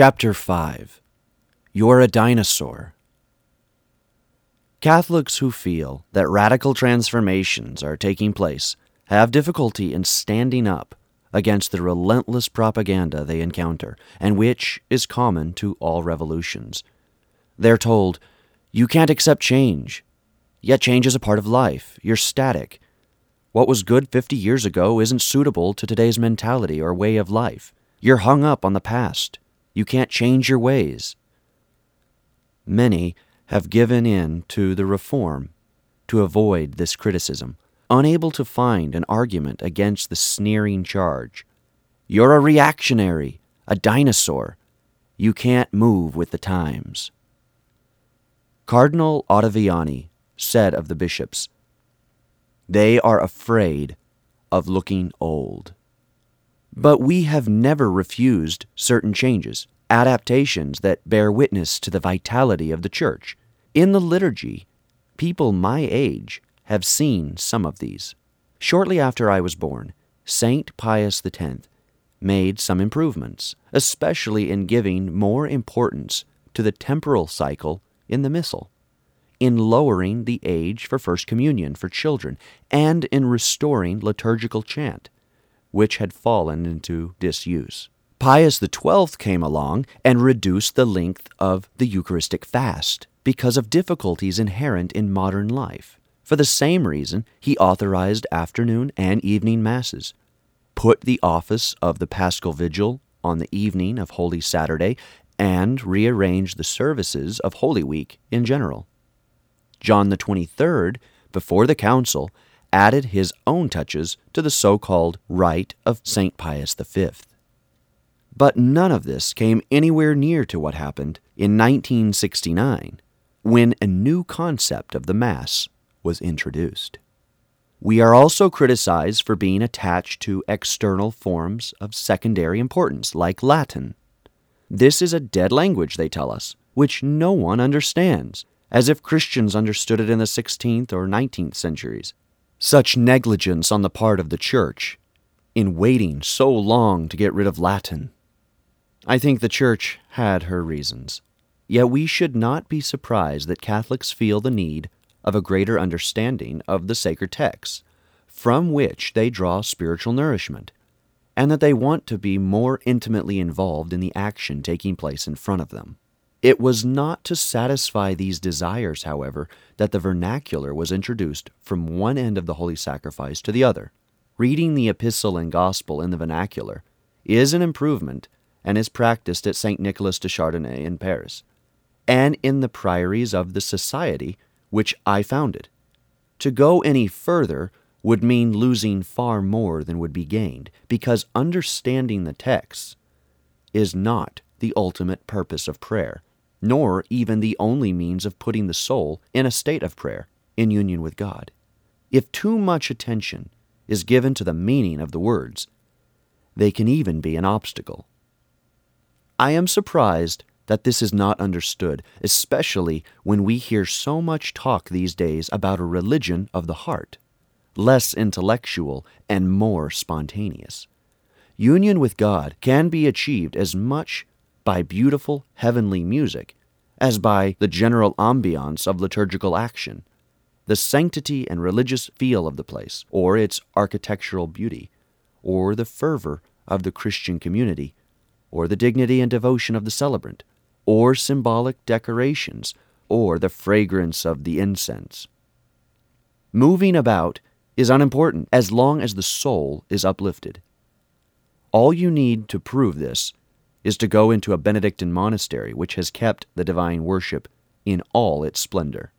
Chapter 5 You're a Dinosaur. Catholics who feel that radical transformations are taking place have difficulty in standing up against the relentless propaganda they encounter, and which is common to all revolutions. They're told, You can't accept change. Yet change is a part of life. You're static. What was good 50 years ago isn't suitable to today's mentality or way of life. You're hung up on the past. You can't change your ways. Many have given in to the reform to avoid this criticism, unable to find an argument against the sneering charge. You're a reactionary, a dinosaur. You can't move with the times. Cardinal Ottaviani said of the bishops, They are afraid of looking old. But we have never refused certain changes, adaptations that bear witness to the vitality of the Church. In the liturgy, people my age have seen some of these. Shortly after I was born, St. Pius X made some improvements, especially in giving more importance to the temporal cycle in the Missal, in lowering the age for First Communion for children, and in restoring liturgical chant which had fallen into disuse. Pius XII came along and reduced the length of the Eucharistic fast because of difficulties inherent in modern life. For the same reason, he authorized afternoon and evening masses, put the office of the Paschal Vigil on the evening of Holy Saturday, and rearranged the services of Holy Week in general. John the Twenty-Third, before the council, added his own touches to the so called Rite of St. Pius V. But none of this came anywhere near to what happened in 1969 when a new concept of the Mass was introduced. We are also criticized for being attached to external forms of secondary importance, like Latin. This is a dead language, they tell us, which no one understands, as if Christians understood it in the 16th or 19th centuries. Such negligence on the part of the Church in waiting so long to get rid of Latin. I think the Church had her reasons. Yet we should not be surprised that Catholics feel the need of a greater understanding of the sacred texts, from which they draw spiritual nourishment, and that they want to be more intimately involved in the action taking place in front of them. It was not to satisfy these desires, however, that the vernacular was introduced from one end of the Holy Sacrifice to the other. Reading the Epistle and Gospel in the vernacular is an improvement and is practiced at St. Nicholas du Chardonnet in Paris, and in the priories of the Society which I founded. To go any further would mean losing far more than would be gained, because understanding the texts is not the ultimate purpose of prayer nor even the only means of putting the soul in a state of prayer in union with God. If too much attention is given to the meaning of the words, they can even be an obstacle. I am surprised that this is not understood, especially when we hear so much talk these days about a religion of the heart, less intellectual and more spontaneous. Union with God can be achieved as much by beautiful heavenly music as by the general ambiance of liturgical action, the sanctity and religious feel of the place, or its architectural beauty, or the fervor of the Christian community, or the dignity and devotion of the celebrant, or symbolic decorations, or the fragrance of the incense. Moving about is unimportant as long as the soul is uplifted. All you need to prove this is to go into a Benedictine monastery which has kept the divine worship in all its splendor.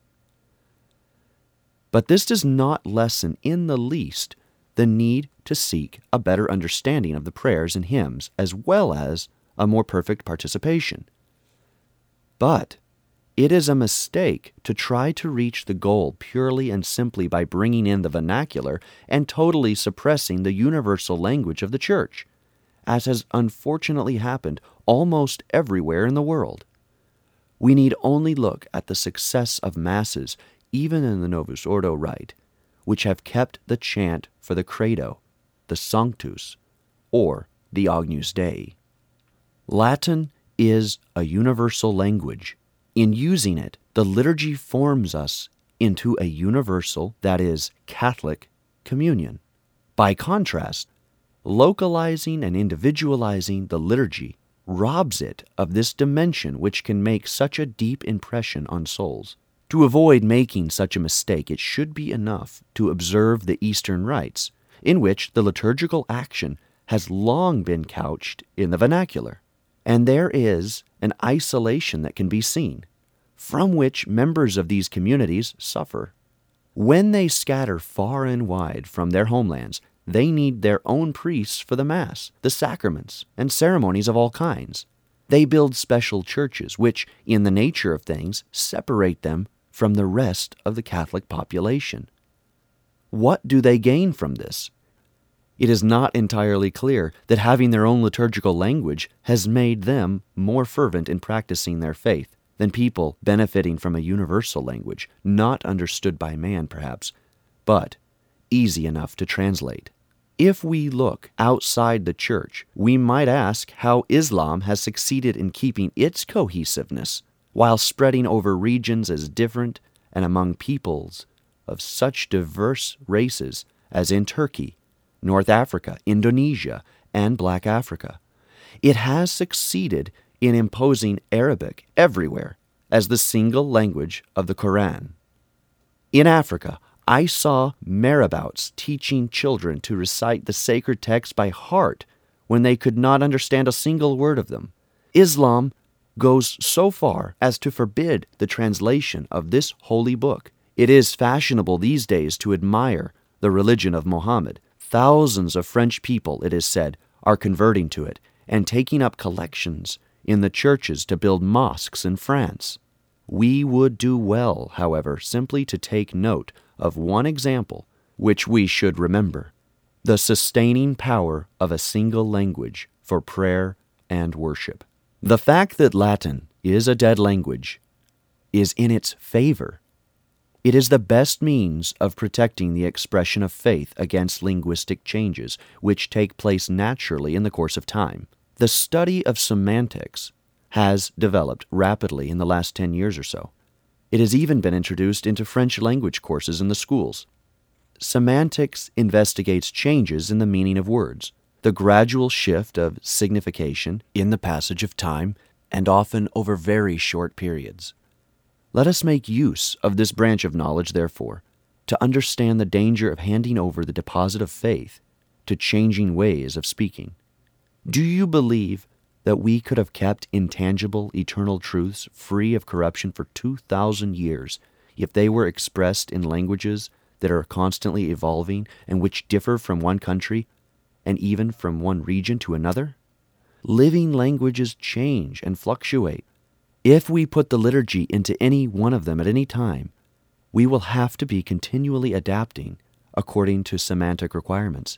But this does not lessen in the least the need to seek a better understanding of the prayers and hymns as well as a more perfect participation. But it is a mistake to try to reach the goal purely and simply by bringing in the vernacular and totally suppressing the universal language of the Church as has unfortunately happened almost everywhere in the world. We need only look at the success of masses, even in the Novus Ordo rite, which have kept the chant for the Credo, the Sanctus, or the Agnus Dei. Latin is a universal language. In using it, the liturgy forms us into a universal, that is, Catholic, communion. By contrast, localizing and individualizing the liturgy robs it of this dimension which can make such a deep impression on souls. To avoid making such a mistake, it should be enough to observe the Eastern rites, in which the liturgical action has long been couched in the vernacular. And there is an isolation that can be seen, from which members of these communities suffer. When they scatter far and wide from their homelands, they need their own priests for the Mass, the sacraments, and ceremonies of all kinds. They build special churches, which, in the nature of things, separate them from the rest of the Catholic population. What do they gain from this? It is not entirely clear that having their own liturgical language has made them more fervent in practicing their faith than people benefiting from a universal language, not understood by man perhaps, but easy enough to translate. If we look outside the church, we might ask how Islam has succeeded in keeping its cohesiveness while spreading over regions as different and among peoples of such diverse races as in Turkey, North Africa, Indonesia, and Black Africa. It has succeeded in imposing Arabic everywhere as the single language of the Koran. In Africa, I saw marabouts teaching children to recite the sacred text by heart when they could not understand a single word of them. Islam goes so far as to forbid the translation of this holy book. It is fashionable these days to admire the religion of Mohammed. Thousands of French people, it is said, are converting to it and taking up collections in the churches to build mosques in France. We would do well, however, simply to take note of one example which we should remember the sustaining power of a single language for prayer and worship. The fact that Latin is a dead language is in its favor. It is the best means of protecting the expression of faith against linguistic changes which take place naturally in the course of time. The study of semantics has developed rapidly in the last 10 years or so. It has even been introduced into French language courses in the schools. Semantics investigates changes in the meaning of words, the gradual shift of signification in the passage of time, and often over very short periods. Let us make use of this branch of knowledge, therefore, to understand the danger of handing over the deposit of faith to changing ways of speaking. Do you believe that we could have kept intangible, eternal truths free of corruption for 2,000 years if they were expressed in languages that are constantly evolving and which differ from one country and even from one region to another? Living languages change and fluctuate. If we put the liturgy into any one of them at any time, we will have to be continually adapting according to semantic requirements.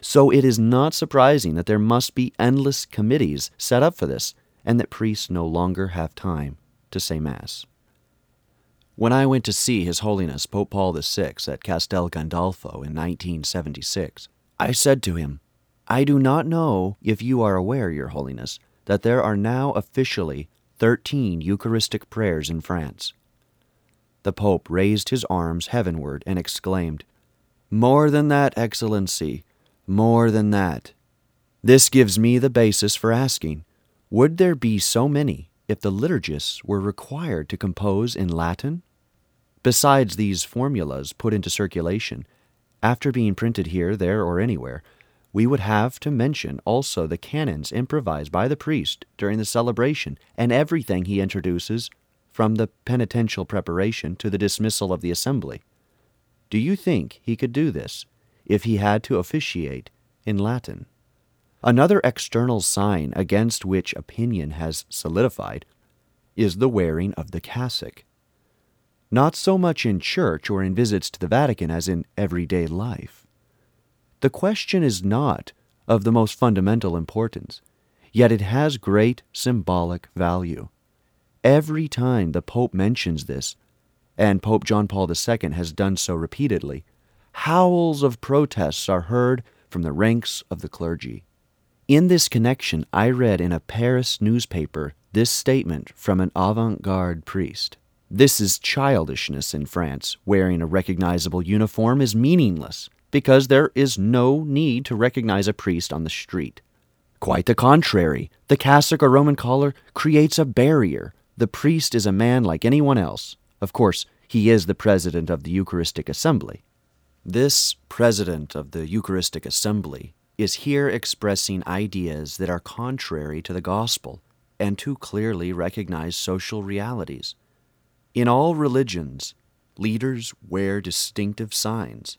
So it is not surprising that there must be endless committees set up for this, and that priests no longer have time to say Mass. When I went to see His Holiness Pope Paul VI at Castel Gandolfo in 1976, I said to him, I do not know if you are aware, Your Holiness, that there are now officially 13 Eucharistic prayers in France. The Pope raised his arms heavenward and exclaimed, More than that, Excellency, more than that. This gives me the basis for asking Would there be so many if the liturgists were required to compose in Latin? Besides these formulas put into circulation, after being printed here, there, or anywhere, we would have to mention also the canons improvised by the priest during the celebration and everything he introduces from the penitential preparation to the dismissal of the assembly. Do you think he could do this? If he had to officiate in Latin. Another external sign against which opinion has solidified is the wearing of the cassock. Not so much in church or in visits to the Vatican as in everyday life. The question is not of the most fundamental importance, yet it has great symbolic value. Every time the Pope mentions this, and Pope John Paul II has done so repeatedly, howls of protests are heard from the ranks of the clergy. In this connection, I read in a Paris newspaper this statement from an avant garde priest. This is childishness in France. Wearing a recognizable uniform is meaningless because there is no need to recognize a priest on the street. Quite the contrary, the cassock or Roman collar creates a barrier. The priest is a man like anyone else. Of course, he is the president of the Eucharistic Assembly. This president of the Eucharistic Assembly is here expressing ideas that are contrary to the gospel and too clearly recognize social realities. In all religions, leaders wear distinctive signs.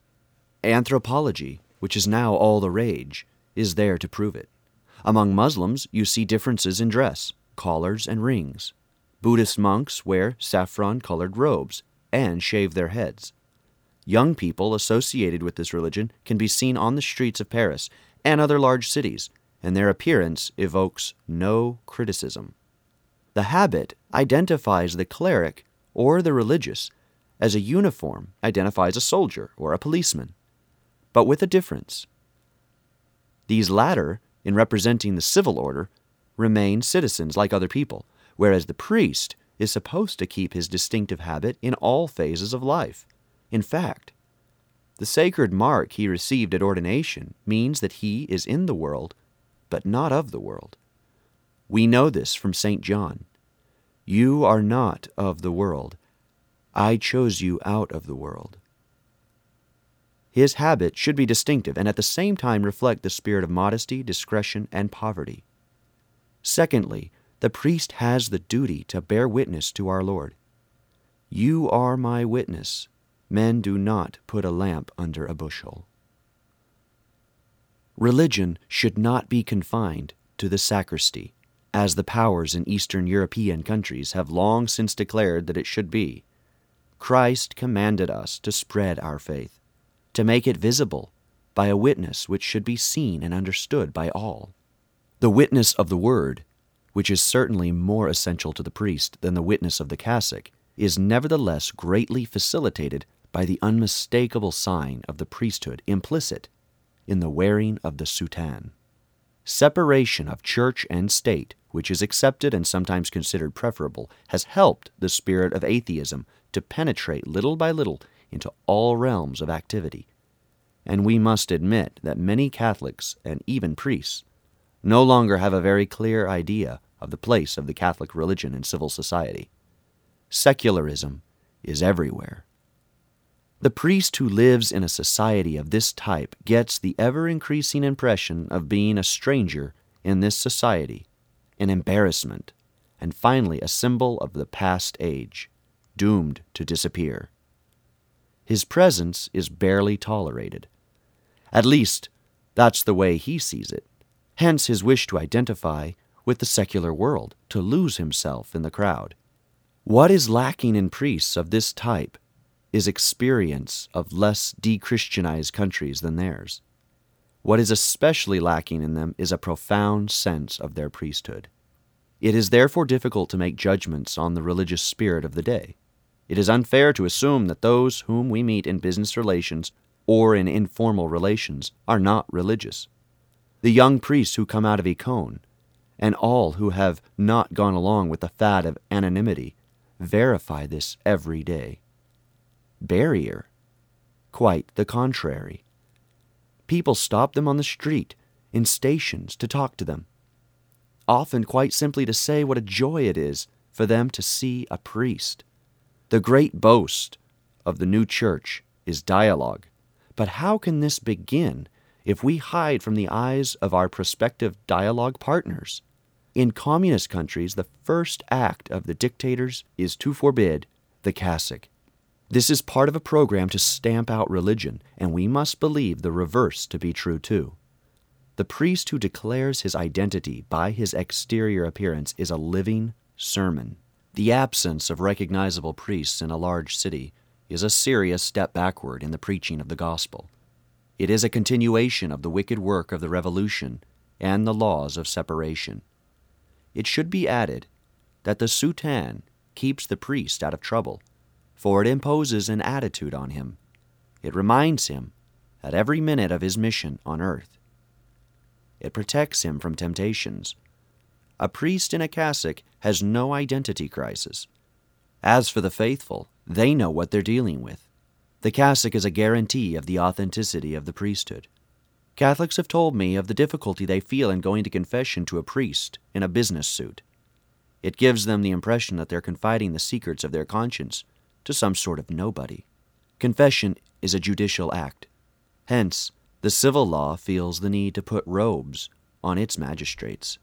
Anthropology, which is now all the rage, is there to prove it. Among Muslims, you see differences in dress, collars, and rings. Buddhist monks wear saffron colored robes and shave their heads. Young people associated with this religion can be seen on the streets of Paris and other large cities, and their appearance evokes no criticism. The habit identifies the cleric or the religious as a uniform identifies a soldier or a policeman, but with a difference. These latter, in representing the civil order, remain citizens like other people, whereas the priest is supposed to keep his distinctive habit in all phases of life. In fact, the sacred mark he received at ordination means that he is in the world, but not of the world. We know this from St. John. You are not of the world. I chose you out of the world. His habit should be distinctive and at the same time reflect the spirit of modesty, discretion, and poverty. Secondly, the priest has the duty to bear witness to our Lord. You are my witness. Men do not put a lamp under a bushel. Religion should not be confined to the sacristy, as the powers in Eastern European countries have long since declared that it should be. Christ commanded us to spread our faith, to make it visible by a witness which should be seen and understood by all. The witness of the Word which is certainly more essential to the priest than the witness of the cassock, is nevertheless greatly facilitated by the unmistakable sign of the priesthood implicit in the wearing of the soutane. Separation of church and state, which is accepted and sometimes considered preferable, has helped the spirit of atheism to penetrate little by little into all realms of activity. And we must admit that many Catholics and even priests no longer have a very clear idea of the place of the Catholic religion in civil society. Secularism is everywhere. The priest who lives in a society of this type gets the ever increasing impression of being a stranger in this society, an embarrassment, and finally a symbol of the past age, doomed to disappear. His presence is barely tolerated. At least, that's the way he sees it hence his wish to identify with the secular world, to lose himself in the crowd. What is lacking in priests of this type is experience of less de-Christianized countries than theirs. What is especially lacking in them is a profound sense of their priesthood. It is therefore difficult to make judgments on the religious spirit of the day. It is unfair to assume that those whom we meet in business relations or in informal relations are not religious the young priests who come out of Ecône, and all who have not gone along with the fad of anonymity verify this every day. Barrier? Quite the contrary. People stop them on the street, in stations, to talk to them, often quite simply to say what a joy it is for them to see a priest. The great boast of the new church is dialogue. But how can this begin if we hide from the eyes of our prospective dialogue partners. In communist countries, the first act of the dictators is to forbid the cassock. This is part of a program to stamp out religion, and we must believe the reverse to be true too. The priest who declares his identity by his exterior appearance is a living sermon. The absence of recognizable priests in a large city is a serious step backward in the preaching of the gospel. It is a continuation of the wicked work of the revolution and the laws of separation. It should be added that the soutane keeps the priest out of trouble, for it imposes an attitude on him. It reminds him at every minute of his mission on earth. it protects him from temptations. A priest in a cassock has no identity crisis. As for the faithful, they know what they're dealing with. The cassock is a guarantee of the authenticity of the priesthood. Catholics have told me of the difficulty they feel in going to confession to a priest in a business suit. It gives them the impression that they're confiding the secrets of their conscience to some sort of nobody. Confession is a judicial act. Hence, the civil law feels the need to put robes on its magistrates.